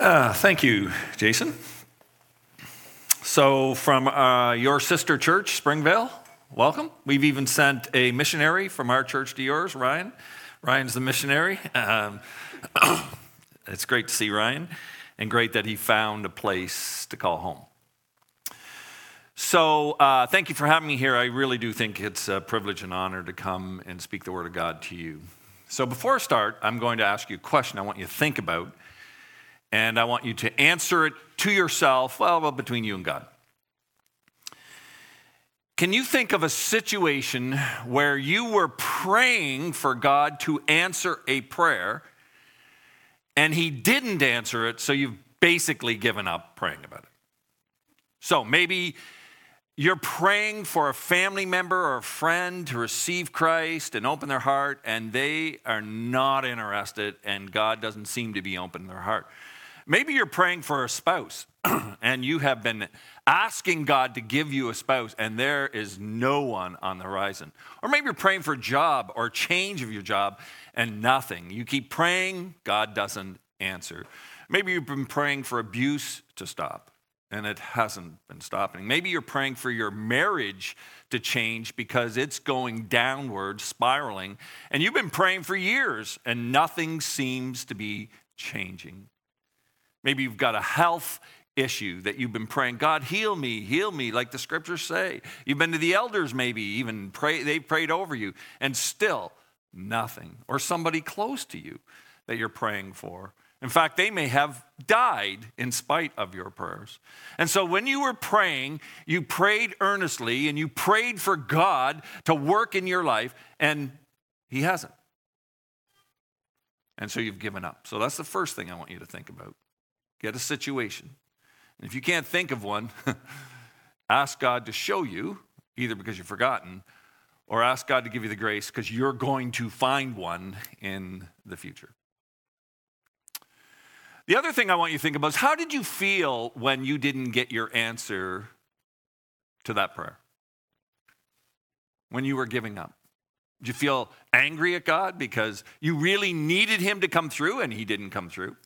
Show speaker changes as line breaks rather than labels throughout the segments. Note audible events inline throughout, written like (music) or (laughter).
Uh, thank you, Jason. So, from uh, your sister church, Springvale, welcome. We've even sent a missionary from our church to yours, Ryan. Ryan's the missionary. Um, (coughs) it's great to see Ryan, and great that he found a place to call home. So, uh, thank you for having me here. I really do think it's a privilege and honor to come and speak the Word of God to you. So, before I start, I'm going to ask you a question I want you to think about and I want you to answer it to yourself, well, between you and God. Can you think of a situation where you were praying for God to answer a prayer and He didn't answer it, so you've basically given up praying about it? So maybe you're praying for a family member or a friend to receive Christ and open their heart, and they are not interested, and God doesn't seem to be opening their heart. Maybe you're praying for a spouse (clears throat) and you have been asking God to give you a spouse and there is no one on the horizon. Or maybe you're praying for a job or change of your job and nothing. You keep praying, God doesn't answer. Maybe you've been praying for abuse to stop and it hasn't been stopping. Maybe you're praying for your marriage to change because it's going downward, spiraling, and you've been praying for years and nothing seems to be changing. Maybe you've got a health issue that you've been praying, God, heal me, heal me, like the scriptures say. You've been to the elders, maybe even pray, they prayed over you, and still nothing. Or somebody close to you that you're praying for. In fact, they may have died in spite of your prayers. And so when you were praying, you prayed earnestly and you prayed for God to work in your life, and He hasn't. And so you've given up. So that's the first thing I want you to think about. Get a situation. And if you can't think of one, (laughs) ask God to show you, either because you've forgotten, or ask God to give you the grace because you're going to find one in the future. The other thing I want you to think about is how did you feel when you didn't get your answer to that prayer? When you were giving up? Did you feel angry at God because you really needed Him to come through and He didn't come through?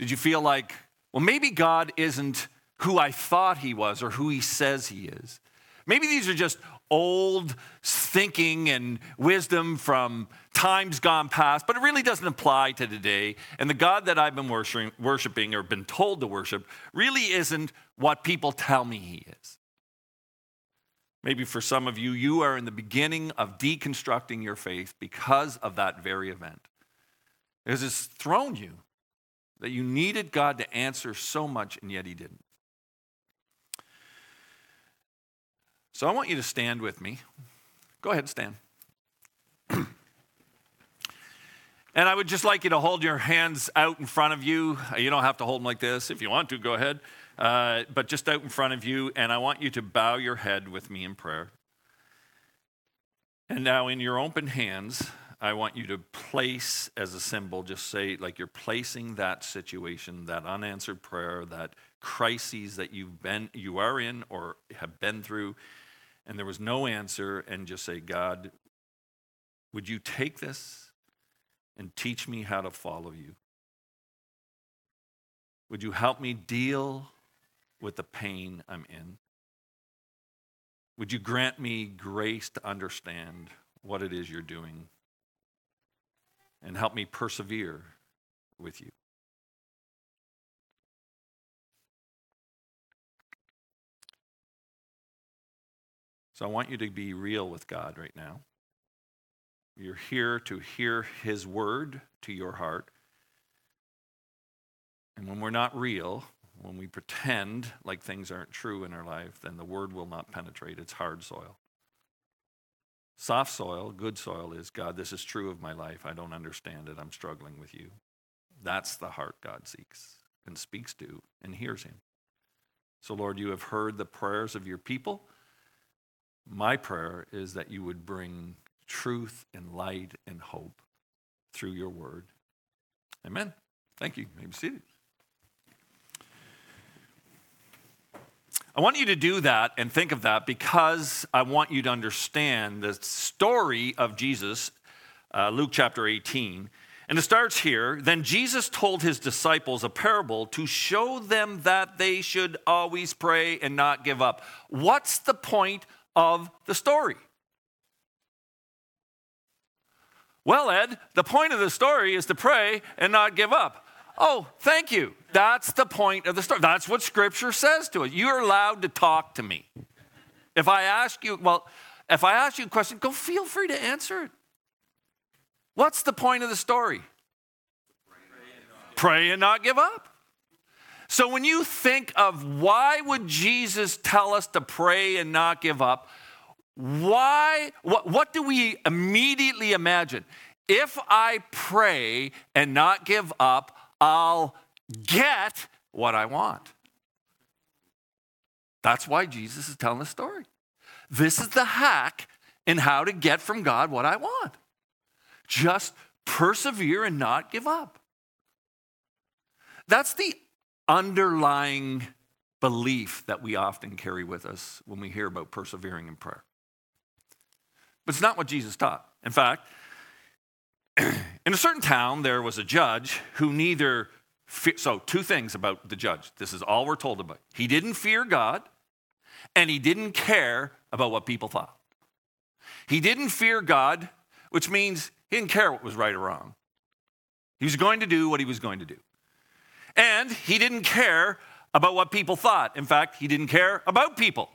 Did you feel like, well, maybe God isn't who I thought he was or who he says he is? Maybe these are just old thinking and wisdom from times gone past, but it really doesn't apply to today. And the God that I've been worshiping or been told to worship really isn't what people tell me he is. Maybe for some of you, you are in the beginning of deconstructing your faith because of that very event. It has thrown you that you needed God to answer so much, and yet He didn't. So I want you to stand with me. Go ahead, stand. (clears throat) and I would just like you to hold your hands out in front of you. You don't have to hold them like this. If you want to, go ahead. Uh, but just out in front of you. And I want you to bow your head with me in prayer. And now, in your open hands, I want you to place as a symbol, just say, like you're placing that situation, that unanswered prayer, that crises that you've been, you are in or have been through, and there was no answer, and just say, God, would you take this and teach me how to follow you? Would you help me deal with the pain I'm in? Would you grant me grace to understand what it is you're doing? And help me persevere with you. So I want you to be real with God right now. You're here to hear His word to your heart. And when we're not real, when we pretend like things aren't true in our life, then the word will not penetrate. It's hard soil. Soft soil, good soil is God, this is true of my life. I don't understand it. I'm struggling with you. That's the heart God seeks and speaks to and hears him. So, Lord, you have heard the prayers of your people. My prayer is that you would bring truth and light and hope through your word. Amen. Thank you. you may be seated. I want you to do that and think of that because I want you to understand the story of Jesus, uh, Luke chapter 18. And it starts here. Then Jesus told his disciples a parable to show them that they should always pray and not give up. What's the point of the story? Well, Ed, the point of the story is to pray and not give up. Oh, thank you. That's the point of the story. That's what scripture says to us. You're allowed to talk to me. If I ask you, well, if I ask you a question, go feel free to answer it. What's the point of the story? Pray and not give up. So when you think of why would Jesus tell us to pray and not give up, why what, what do we immediately imagine? If I pray and not give up, I'll get what I want. That's why Jesus is telling the story. This is the hack in how to get from God what I want. Just persevere and not give up. That's the underlying belief that we often carry with us when we hear about persevering in prayer. But it's not what Jesus taught. In fact, (clears throat) in a certain town, there was a judge who neither, fe- so two things about the judge. This is all we're told about. He didn't fear God, and he didn't care about what people thought. He didn't fear God, which means he didn't care what was right or wrong. He was going to do what he was going to do. And he didn't care about what people thought. In fact, he didn't care about people.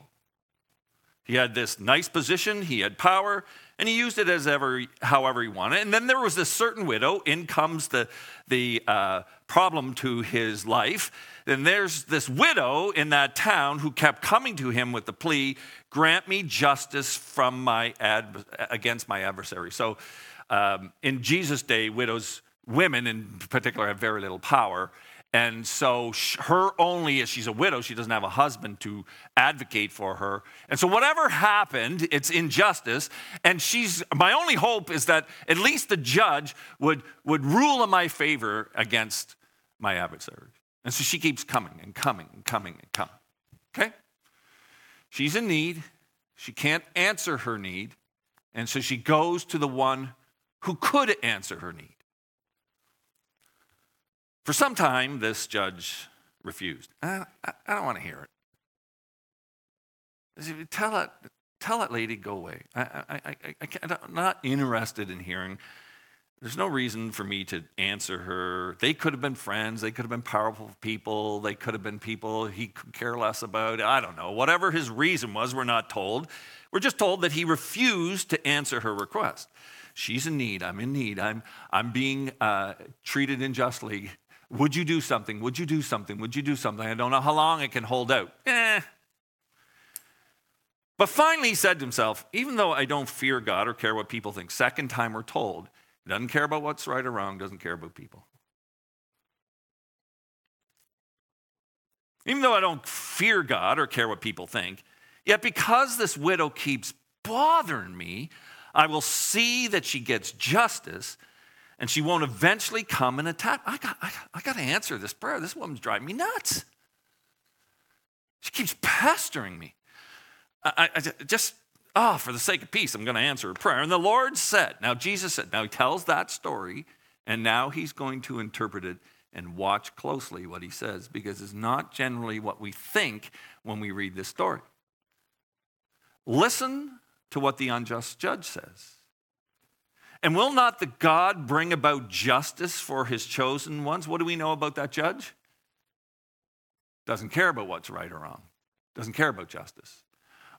He had this nice position, he had power, and he used it as ever, however he wanted. And then there was this certain widow. In comes the, the uh, problem to his life. And there's this widow in that town who kept coming to him with the plea, "Grant me justice from my ad- against my adversary." So um, in Jesus' day, widows, women in particular, have very little power. And so her only, as she's a widow, she doesn't have a husband to advocate for her. And so whatever happened, it's injustice. And she's, my only hope is that at least the judge would, would rule in my favor against my adversary. And so she keeps coming and coming and coming and coming. Okay? She's in need. She can't answer her need. And so she goes to the one who could answer her need. For some time, this judge refused. I, I, I don't want to hear it. Tell that, tell that lady go away. I, I'm not interested in hearing. There's no reason for me to answer her. They could have been friends. They could have been powerful people. They could have been people he could care less about. I don't know. Whatever his reason was, we're not told. We're just told that he refused to answer her request. She's in need. I'm in need. I'm, I'm being uh, treated unjustly. Would you do something? Would you do something? Would you do something? I don't know how long it can hold out. Eh. But finally, he said to himself, even though I don't fear God or care what people think, second time we're told, he doesn't care about what's right or wrong, doesn't care about people. Even though I don't fear God or care what people think, yet because this widow keeps bothering me, I will see that she gets justice and she won't eventually come and attack. I got, I, I got to answer this prayer. This woman's driving me nuts. She keeps pestering me. I, I just, oh, for the sake of peace, I'm going to answer her prayer. And the Lord said, now Jesus said, now he tells that story, and now he's going to interpret it and watch closely what he says because it's not generally what we think when we read this story. Listen to what the unjust judge says. And will not the God bring about justice for his chosen ones? What do we know about that judge? Doesn't care about what's right or wrong, doesn't care about justice.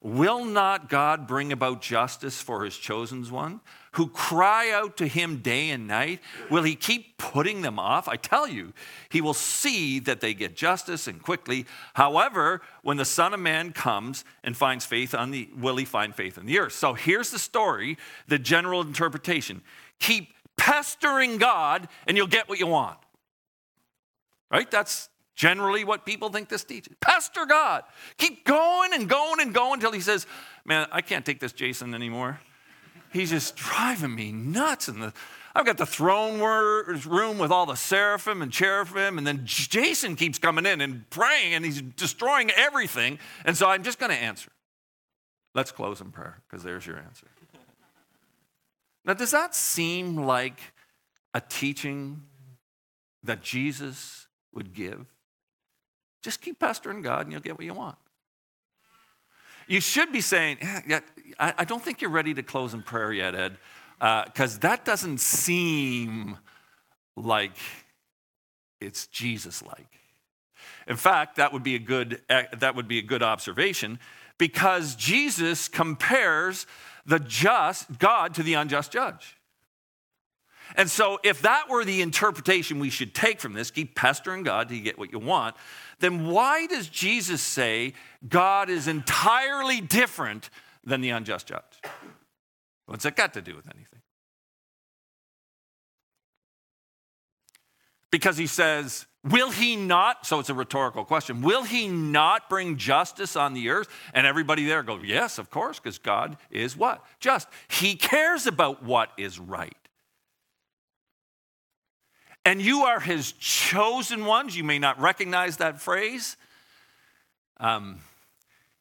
Will not God bring about justice for his chosen one who cry out to him day and night? Will he keep putting them off? I tell you, he will see that they get justice and quickly. However, when the Son of Man comes and finds faith on the, will he find faith in the earth? So here's the story, the general interpretation. Keep pestering God and you'll get what you want. Right? That's Generally, what people think this teaches. Pastor God, keep going and going and going until he says, Man, I can't take this Jason anymore. He's just driving me nuts. And I've got the throne room with all the seraphim and cherubim, and then Jason keeps coming in and praying, and he's destroying everything. And so I'm just going to answer. Let's close in prayer, because there's your answer. Now, does that seem like a teaching that Jesus would give, just keep pestering God and you'll get what you want. You should be saying, yeah, I don't think you're ready to close in prayer yet, Ed, because uh, that doesn't seem like it's Jesus like. In fact, that would be a good, eh, that would be a good observation because Jesus compares the just God to the unjust judge. And so, if that were the interpretation we should take from this, keep pestering God to get what you want, then why does Jesus say God is entirely different than the unjust judge? What's that got to do with anything? Because he says, Will he not? So it's a rhetorical question. Will he not bring justice on the earth? And everybody there goes, Yes, of course, because God is what? Just. He cares about what is right. And you are his chosen ones. You may not recognize that phrase. Um,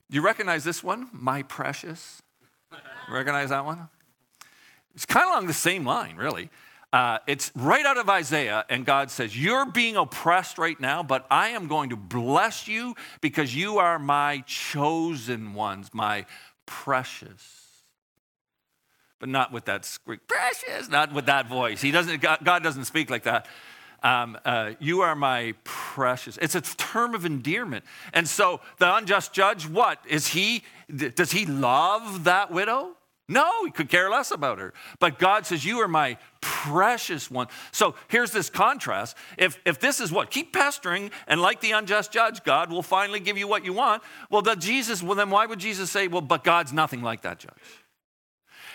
you recognize this one? My precious. recognize that one? It's kind of along the same line, really. Uh, it's right out of Isaiah, and God says, You're being oppressed right now, but I am going to bless you because you are my chosen ones, my precious. But not with that squeak, precious, not with that voice. He doesn't, God, doesn't speak like that. Um, uh, you are my precious. It's a term of endearment. And so the unjust judge, what? Is he, does he love that widow? No, he could care less about her. But God says, You are my precious one. So here's this contrast. If, if this is what? Keep pestering, and like the unjust judge, God will finally give you what you want. Well, the Jesus, well, then why would Jesus say, Well, but God's nothing like that judge?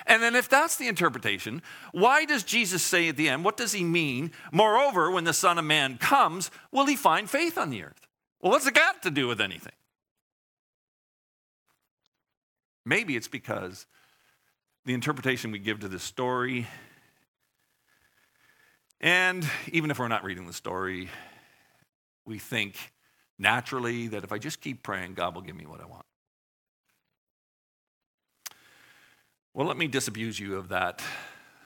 And then, if that's the interpretation, why does Jesus say at the end, what does he mean? Moreover, when the Son of Man comes, will he find faith on the earth? Well, what's it got to do with anything? Maybe it's because the interpretation we give to this story. And even if we're not reading the story, we think naturally that if I just keep praying, God will give me what I want. Well, let me disabuse you of that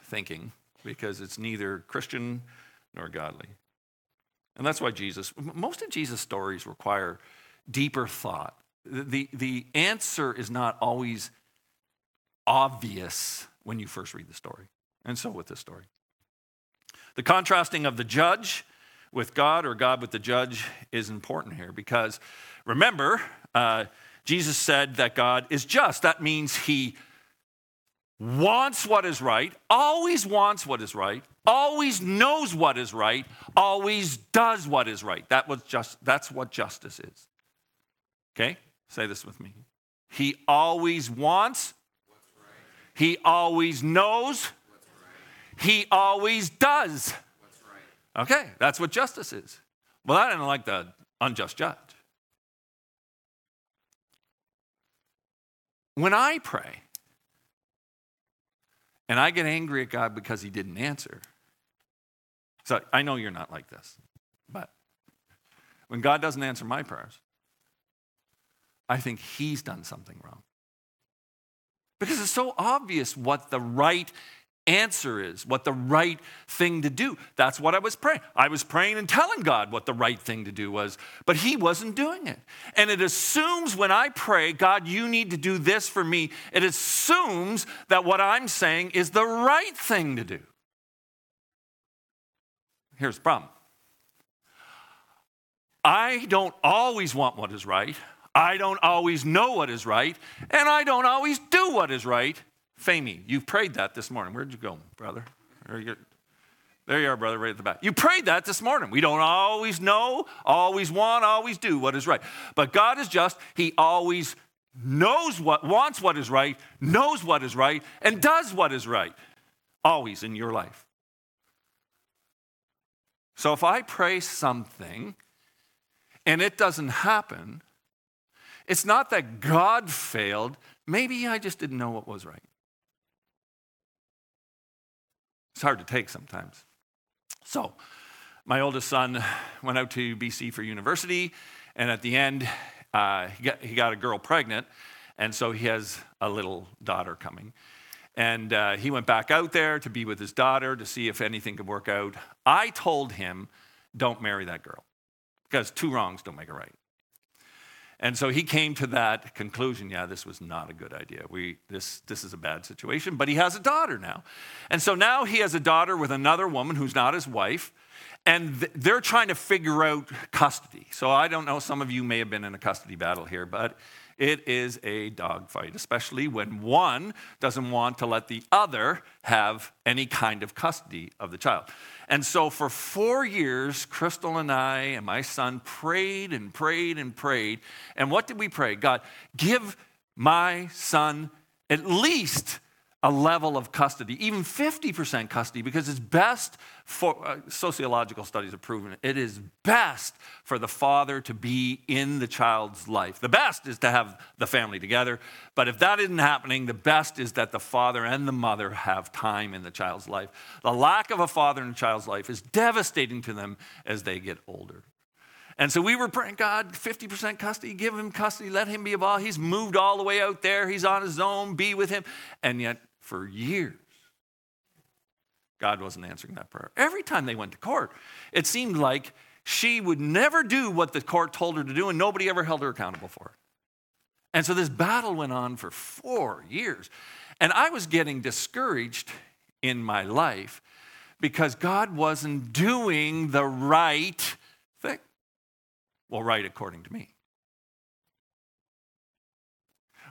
thinking because it's neither Christian nor godly. And that's why Jesus, most of Jesus' stories require deeper thought. The, the answer is not always obvious when you first read the story. And so with this story. The contrasting of the judge with God or God with the judge is important here because remember, uh, Jesus said that God is just. That means he wants what is right, always wants what is right, always knows what is right, always does what is right. That was just, that's what justice is. Okay? Say this with me. He always wants he always knows. He always does. Okay, that's what justice is. Well, I didn't like the unjust judge. When I pray and I get angry at God because he didn't answer, so I know you're not like this, but when God doesn't answer my prayers, I think he's done something wrong. Because it's so obvious what the right answer is, what the right thing to do. That's what I was praying. I was praying and telling God what the right thing to do was, but He wasn't doing it. And it assumes when I pray, God, you need to do this for me, it assumes that what I'm saying is the right thing to do. Here's the problem I don't always want what is right. I don't always know what is right, and I don't always do what is right. Fami, you prayed that this morning. Where'd you go, brother? There you are, brother, right at the back. You prayed that this morning. We don't always know, always want, always do what is right. But God is just. He always knows what, wants what is right, knows what is right, and does what is right. Always in your life. So if I pray something and it doesn't happen, it's not that God failed. Maybe I just didn't know what was right. It's hard to take sometimes. So, my oldest son went out to BC for university, and at the end, uh, he, got, he got a girl pregnant, and so he has a little daughter coming. And uh, he went back out there to be with his daughter to see if anything could work out. I told him, don't marry that girl because two wrongs don't make a right. And so he came to that conclusion yeah, this was not a good idea. We, this, this is a bad situation. But he has a daughter now. And so now he has a daughter with another woman who's not his wife. And they're trying to figure out custody. So I don't know, some of you may have been in a custody battle here, but it is a dogfight, especially when one doesn't want to let the other have any kind of custody of the child. And so for four years, Crystal and I and my son prayed and prayed and prayed. And what did we pray? God, give my son at least a level of custody, even 50% custody, because it's best for uh, sociological studies have proven it, it is best for the father to be in the child's life. The best is to have the family together, but if that isn't happening, the best is that the father and the mother have time in the child's life. The lack of a father in a child's life is devastating to them as they get older. And so we were praying, God, 50% custody, give him custody, let him be involved. He's moved all the way out there, he's on his own, be with him. And yet for years. God wasn't answering that prayer. Every time they went to court, it seemed like she would never do what the court told her to do, and nobody ever held her accountable for it. And so this battle went on for four years. And I was getting discouraged in my life because God wasn't doing the right thing. Well, right according to me.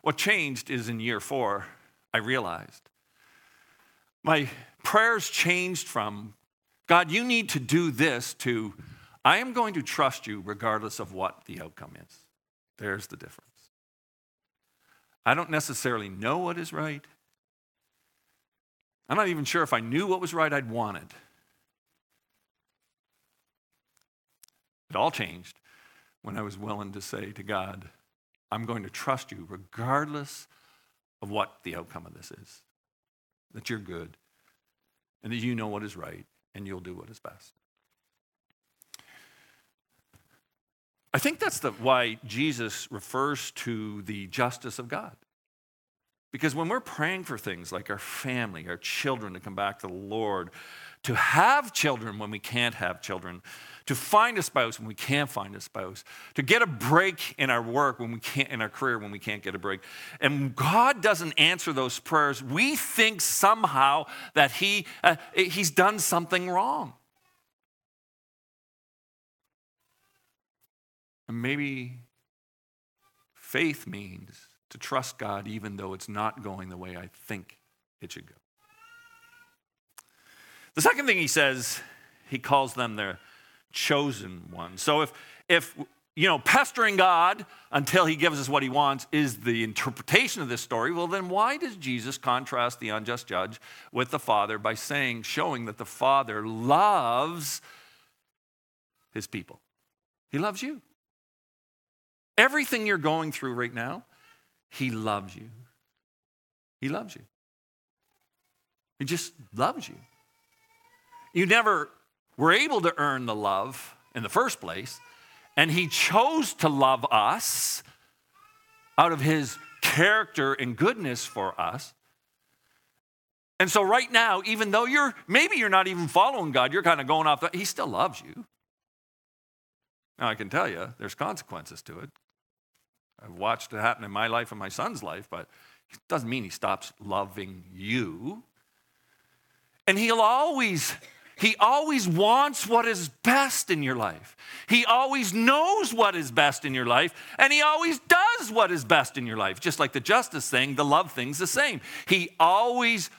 What changed is in year four, I realized. My prayers changed from, God, you need to do this, to, I am going to trust you regardless of what the outcome is. There's the difference. I don't necessarily know what is right. I'm not even sure if I knew what was right, I'd want it. It all changed when I was willing to say to God, I'm going to trust you regardless of what the outcome of this is. That you're good and that you know what is right and you'll do what is best. I think that's the, why Jesus refers to the justice of God. Because when we're praying for things like our family, our children to come back to the Lord, to have children when we can't have children, to find a spouse when we can't find a spouse, to get a break in our work when we can't, in our career when we can't get a break. And God doesn't answer those prayers. We think somehow that He uh, He's done something wrong. And maybe faith means to trust God even though it's not going the way I think it should go. The second thing he says, he calls them their chosen ones. So if, if you know, pestering God until he gives us what he wants is the interpretation of this story, well, then why does Jesus contrast the unjust judge with the Father by saying, showing that the Father loves his people? He loves you. Everything you're going through right now, he loves you. He loves you. He just loves you. You never were able to earn the love in the first place, and He chose to love us out of His character and goodness for us. And so, right now, even though you're maybe you're not even following God, you're kind of going off, the, He still loves you. Now, I can tell you, there's consequences to it. I've watched it happen in my life and my son's life, but it doesn't mean He stops loving you. And He'll always he always wants what is best in your life. He always knows what is best in your life, and He always does what is best in your life. Just like the justice thing, the love thing's the same. He always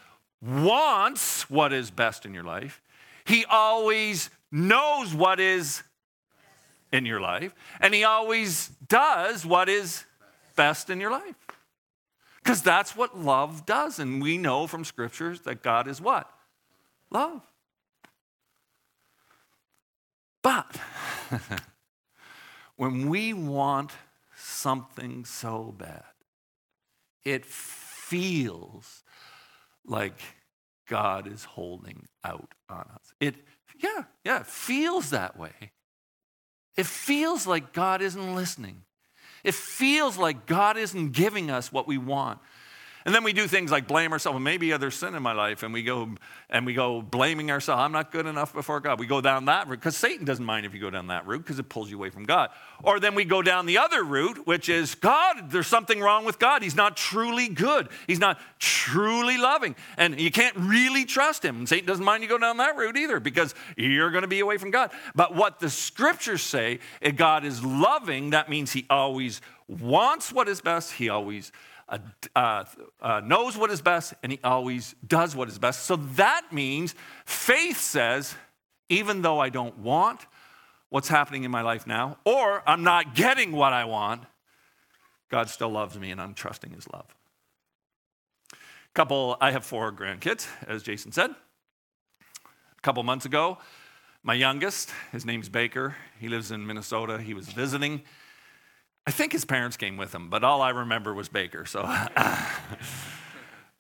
wants what is best in your life, He always knows what is in your life, and He always does what is best in your life. Because that's what love does. And we know from scriptures that God is what? Love. But (laughs) when we want something so bad, it feels like God is holding out on us. It, yeah, yeah, it feels that way. It feels like God isn't listening. It feels like God isn't giving us what we want. And then we do things like blame ourselves. Well, maybe there's sin in my life, and we go and we go blaming ourselves. I'm not good enough before God. We go down that route because Satan doesn't mind if you go down that route because it pulls you away from God. Or then we go down the other route, which is God. There's something wrong with God. He's not truly good. He's not truly loving, and you can't really trust him. And Satan doesn't mind you go down that route either because you're going to be away from God. But what the scriptures say, if God is loving, that means He always wants what is best. He always uh, uh, knows what is best and he always does what is best. So that means faith says, even though I don't want what's happening in my life now, or I'm not getting what I want, God still loves me and I'm trusting his love. Couple, I have four grandkids, as Jason said. A couple months ago, my youngest, his name's Baker, he lives in Minnesota. He was visiting I think his parents came with him, but all I remember was Baker. So (laughs)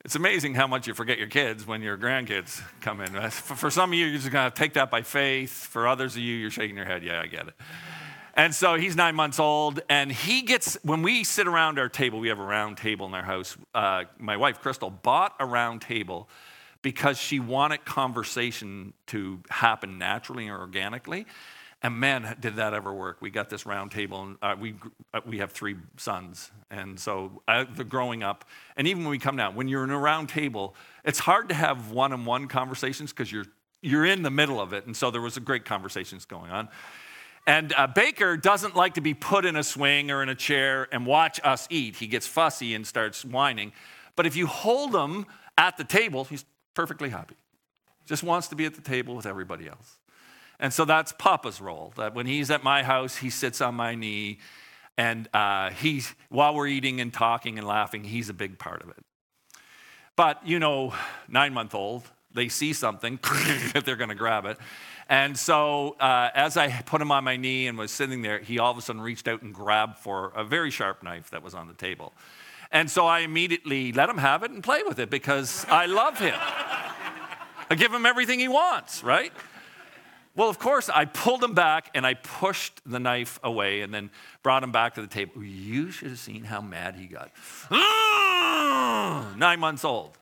it's amazing how much you forget your kids when your grandkids come in. For some of you, you're just going to take that by faith. For others of you, you're shaking your head. Yeah, I get it. And so he's nine months old, and he gets, when we sit around our table, we have a round table in our house. Uh, my wife, Crystal, bought a round table because she wanted conversation to happen naturally or organically. And man, did that ever work? We got this round table, and uh, we, uh, we have three sons. And so uh, the growing up, and even when we come down, when you're in a round table, it's hard to have one on one conversations because you're, you're in the middle of it. And so there was a great conversations going on. And uh, Baker doesn't like to be put in a swing or in a chair and watch us eat. He gets fussy and starts whining. But if you hold him at the table, he's perfectly happy. Just wants to be at the table with everybody else. And so that's Papa's role. That when he's at my house, he sits on my knee, and uh, he's while we're eating and talking and laughing, he's a big part of it. But you know, nine month old, they see something, (laughs) they're going to grab it. And so, uh, as I put him on my knee and was sitting there, he all of a sudden reached out and grabbed for a very sharp knife that was on the table. And so I immediately let him have it and play with it because I love him. I give him everything he wants, right? Well, of course, I pulled him back and I pushed the knife away and then brought him back to the table. You should have seen how mad he got. Nine months old.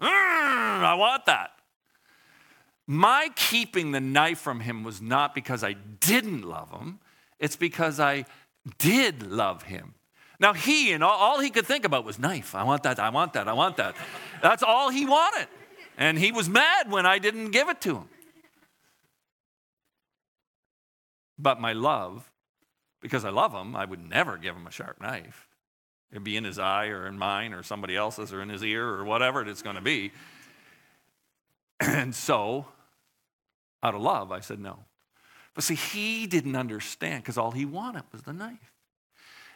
I want that. My keeping the knife from him was not because I didn't love him, it's because I did love him. Now, he and all, he could think about was knife. I want that, I want that, I want that. That's all he wanted. And he was mad when I didn't give it to him. But my love, because I love him, I would never give him a sharp knife. It'd be in his eye or in mine or somebody else's or in his ear or whatever it's going to be. (clears throat) And so, out of love, I said no. But see, he didn't understand because all he wanted was the knife.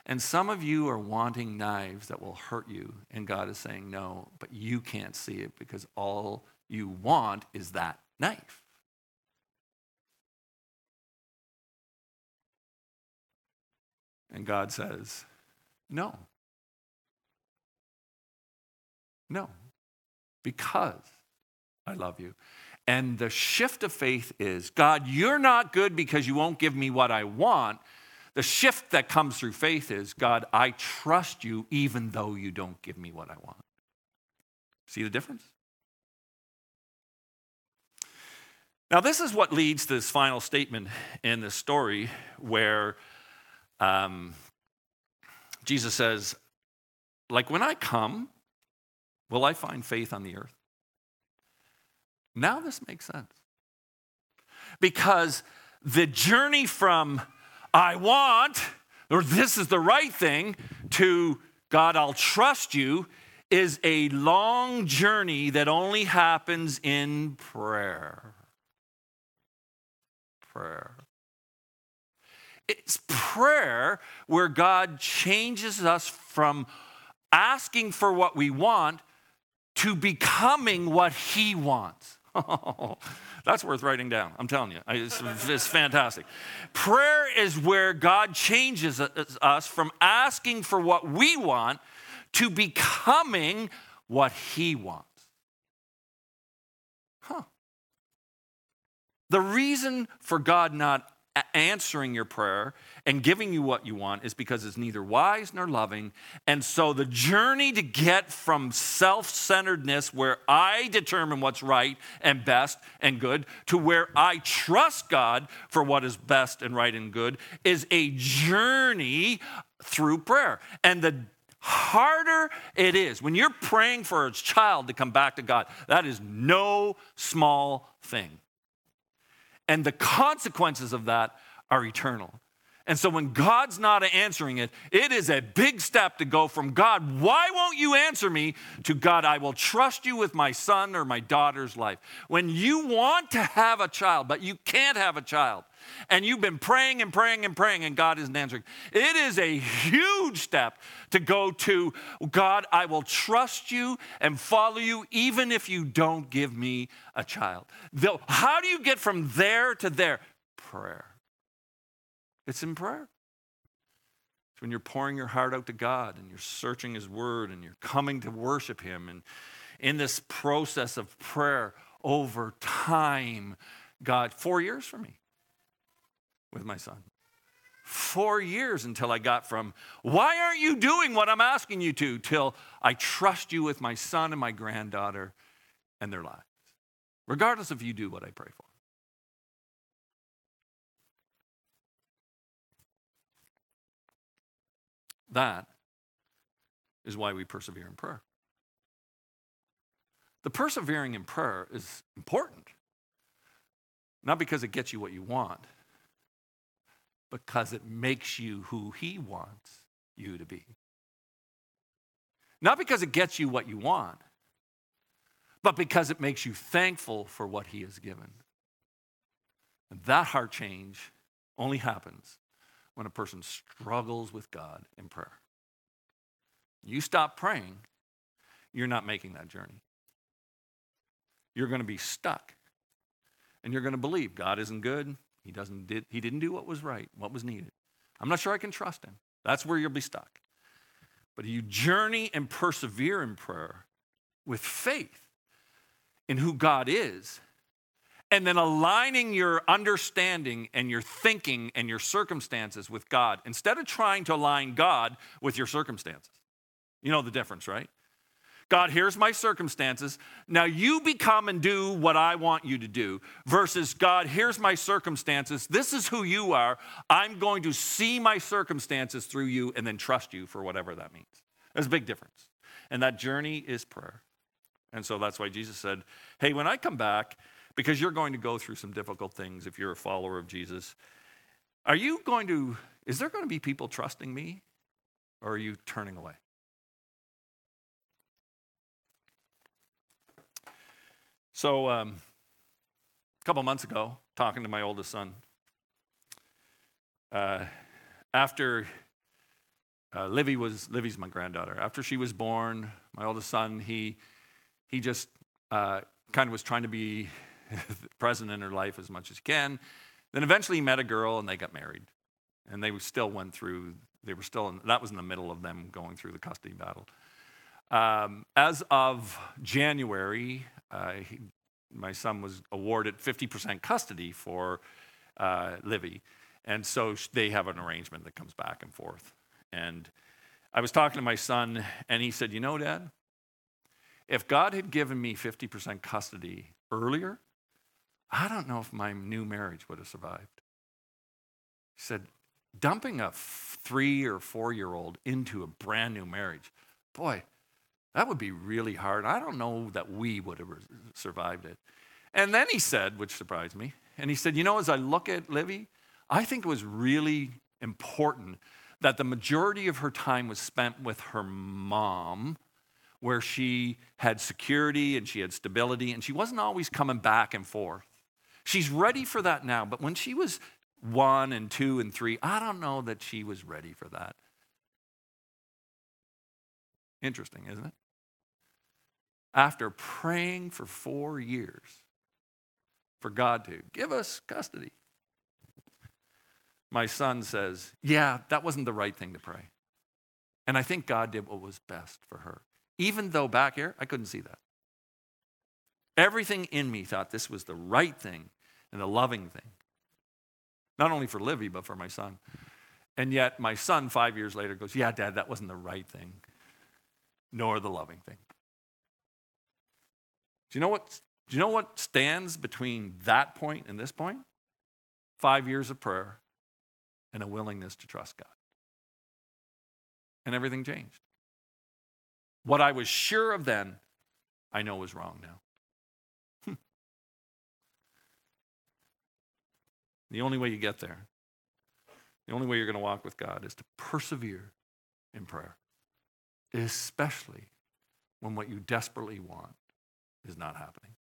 And some of you are wanting knives that will hurt you, and God is saying no, but you can't see it because all you want is that knife. And God says, No. No. Because I love you. And the shift of faith is God, you're not good because you won't give me what I want. The shift that comes through faith is God, I trust you even though you don't give me what I want. See the difference? Now, this is what leads to this final statement in this story where um, Jesus says, like when I come, will I find faith on the earth? Now this makes sense. Because the journey from I want, or this is the right thing, to God, I'll trust you, is a long journey that only happens in prayer. Prayer. It's prayer where God changes us from asking for what we want to becoming what He wants. (laughs) that's worth writing down. I'm telling you, it's, it's, fantastic. Prayer is where God changes us from asking for what we want to becoming what He wants. Huh. The reason for God not answering your prayer and giving you what you want is because it's neither wise nor loving. And so the journey to get from self centeredness, where I determine what's right and best and good, to where I trust God for what is best and right and good, is a journey through prayer. And the harder it is when you're praying for a child to come back to God, that is no small thing. And the consequences of that are eternal. And so when God's not answering it, it is a big step to go from God, why won't you answer me, to God, I will trust you with my son or my daughter's life. When you want to have a child, but you can't have a child, and you've been praying and praying and praying and God isn't answering, it is a huge step to go to God, I will trust you and follow you even if you don't give me a child. How do you get from there to there? Prayer. It's in prayer. It's when you're pouring your heart out to God and you're searching His Word and you're coming to worship Him. And in this process of prayer over time, God, four years for me with my son. Four years until I got from, why aren't you doing what I'm asking you to, till I trust you with my son and my granddaughter and their lives, regardless if you do what I pray for. That is why we persevere in prayer. The persevering in prayer is important, not because it gets you what you want because it makes you who He wants you to be. Not because it gets you what you want, but because it makes you thankful for what He has given. And that heart change only happens when a person struggles with God in prayer. You stop praying, you're not making that journey. You're going to be stuck. And you're going to believe God isn't good, he, doesn't, did, he didn't do what was right, what was needed. I'm not sure I can trust him. That's where you'll be stuck. But you journey and persevere in prayer with faith in who God is, and then aligning your understanding and your thinking and your circumstances with God instead of trying to align God with your circumstances. You know the difference, right? God, here's my circumstances. Now you become and do what I want you to do, versus God, here's my circumstances. This is who you are. I'm going to see my circumstances through you and then trust you for whatever that means. There's a big difference. And that journey is prayer. And so that's why Jesus said, Hey, when I come back, because you're going to go through some difficult things if you're a follower of Jesus, are you going to, is there going to be people trusting me or are you turning away? So, um, a couple months ago, talking to my oldest son, uh, after uh, Livy was Livy's my granddaughter. After she was born, my oldest son, he he just uh, kind of was trying to be (laughs) present in her life as much as he can. Then eventually he met a girl and they got married, and they still went through. They were still in, that was in the middle of them going through the custody battle. Um, as of January, uh, he, my son was awarded 50% custody for uh, Livy. And so they have an arrangement that comes back and forth. And I was talking to my son, and he said, You know, Dad, if God had given me 50% custody earlier, I don't know if my new marriage would have survived. He said, Dumping a three or four year old into a brand new marriage, boy, that would be really hard. I don't know that we would have survived it. And then he said, which surprised me, and he said, You know, as I look at Livy, I think it was really important that the majority of her time was spent with her mom, where she had security and she had stability, and she wasn't always coming back and forth. She's ready for that now, but when she was one and two and three, I don't know that she was ready for that. Interesting, isn't it? after praying for four years for God to give us custody. My son says, Yeah, that wasn't the right thing to pray. And I think God did what was best for her. Even though back here, I couldn't see that. Everything in me thought this was the right thing and the loving thing. not only for Livy, but for my son. And yet, my son, five years later, goes, Yeah, dad, that wasn't the right thing, nor the loving thing. Do you know what, do you know what stands between that point and this point? Five years of prayer and a willingness to trust God. And everything changed. What I was sure of then, I know is wrong now. The only way you get there, the only way you're going to walk with God is to persevere in prayer, especially when what you desperately want is not happening.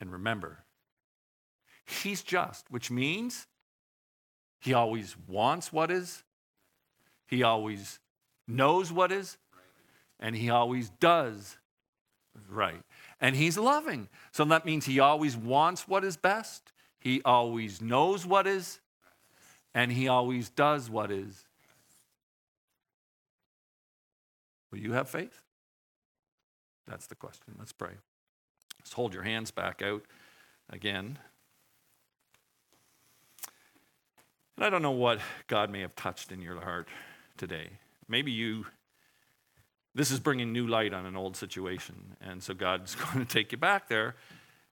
And remember, He's just, which means He always wants what is, He always knows what is, and He always does right. And He's loving. So that means He always wants what is best, He always knows what is, and He always does what is. Will you have faith? That's the question. Let's pray. Let's hold your hands back out again. And I don't know what God may have touched in your heart today. Maybe you, this is bringing new light on an old situation. And so God's (laughs) going to take you back there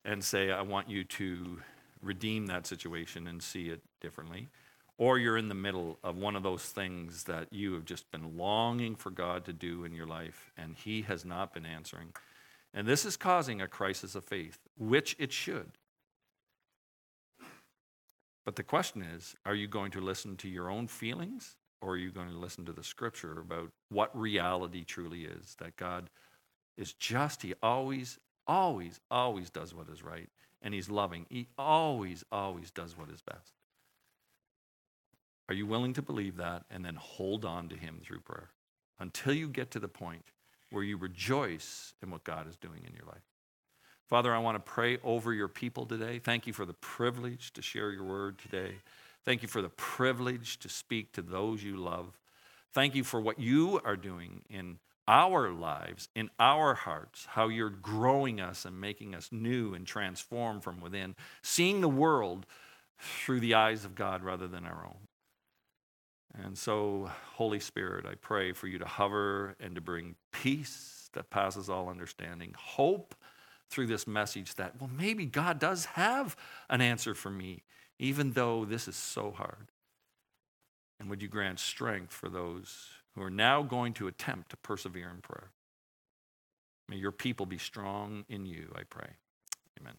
and say, I want you to redeem that situation and see it differently. Or you're in the middle of one of those things that you have just been longing for God to do in your life, and He has not been answering. And this is causing a crisis of faith, which it should. But the question is are you going to listen to your own feelings, or are you going to listen to the scripture about what reality truly is? That God is just, He always, always, always does what is right, and He's loving. He always, always does what is best. Are you willing to believe that and then hold on to Him through prayer until you get to the point where you rejoice in what God is doing in your life? Father, I want to pray over your people today. Thank you for the privilege to share your word today. Thank you for the privilege to speak to those you love. Thank you for what you are doing in our lives, in our hearts, how you're growing us and making us new and transformed from within, seeing the world through the eyes of God rather than our own. And so, Holy Spirit, I pray for you to hover and to bring peace that passes all understanding, hope through this message that, well, maybe God does have an answer for me, even though this is so hard. And would you grant strength for those who are now going to attempt to persevere in prayer? May your people be strong in you, I pray. Amen.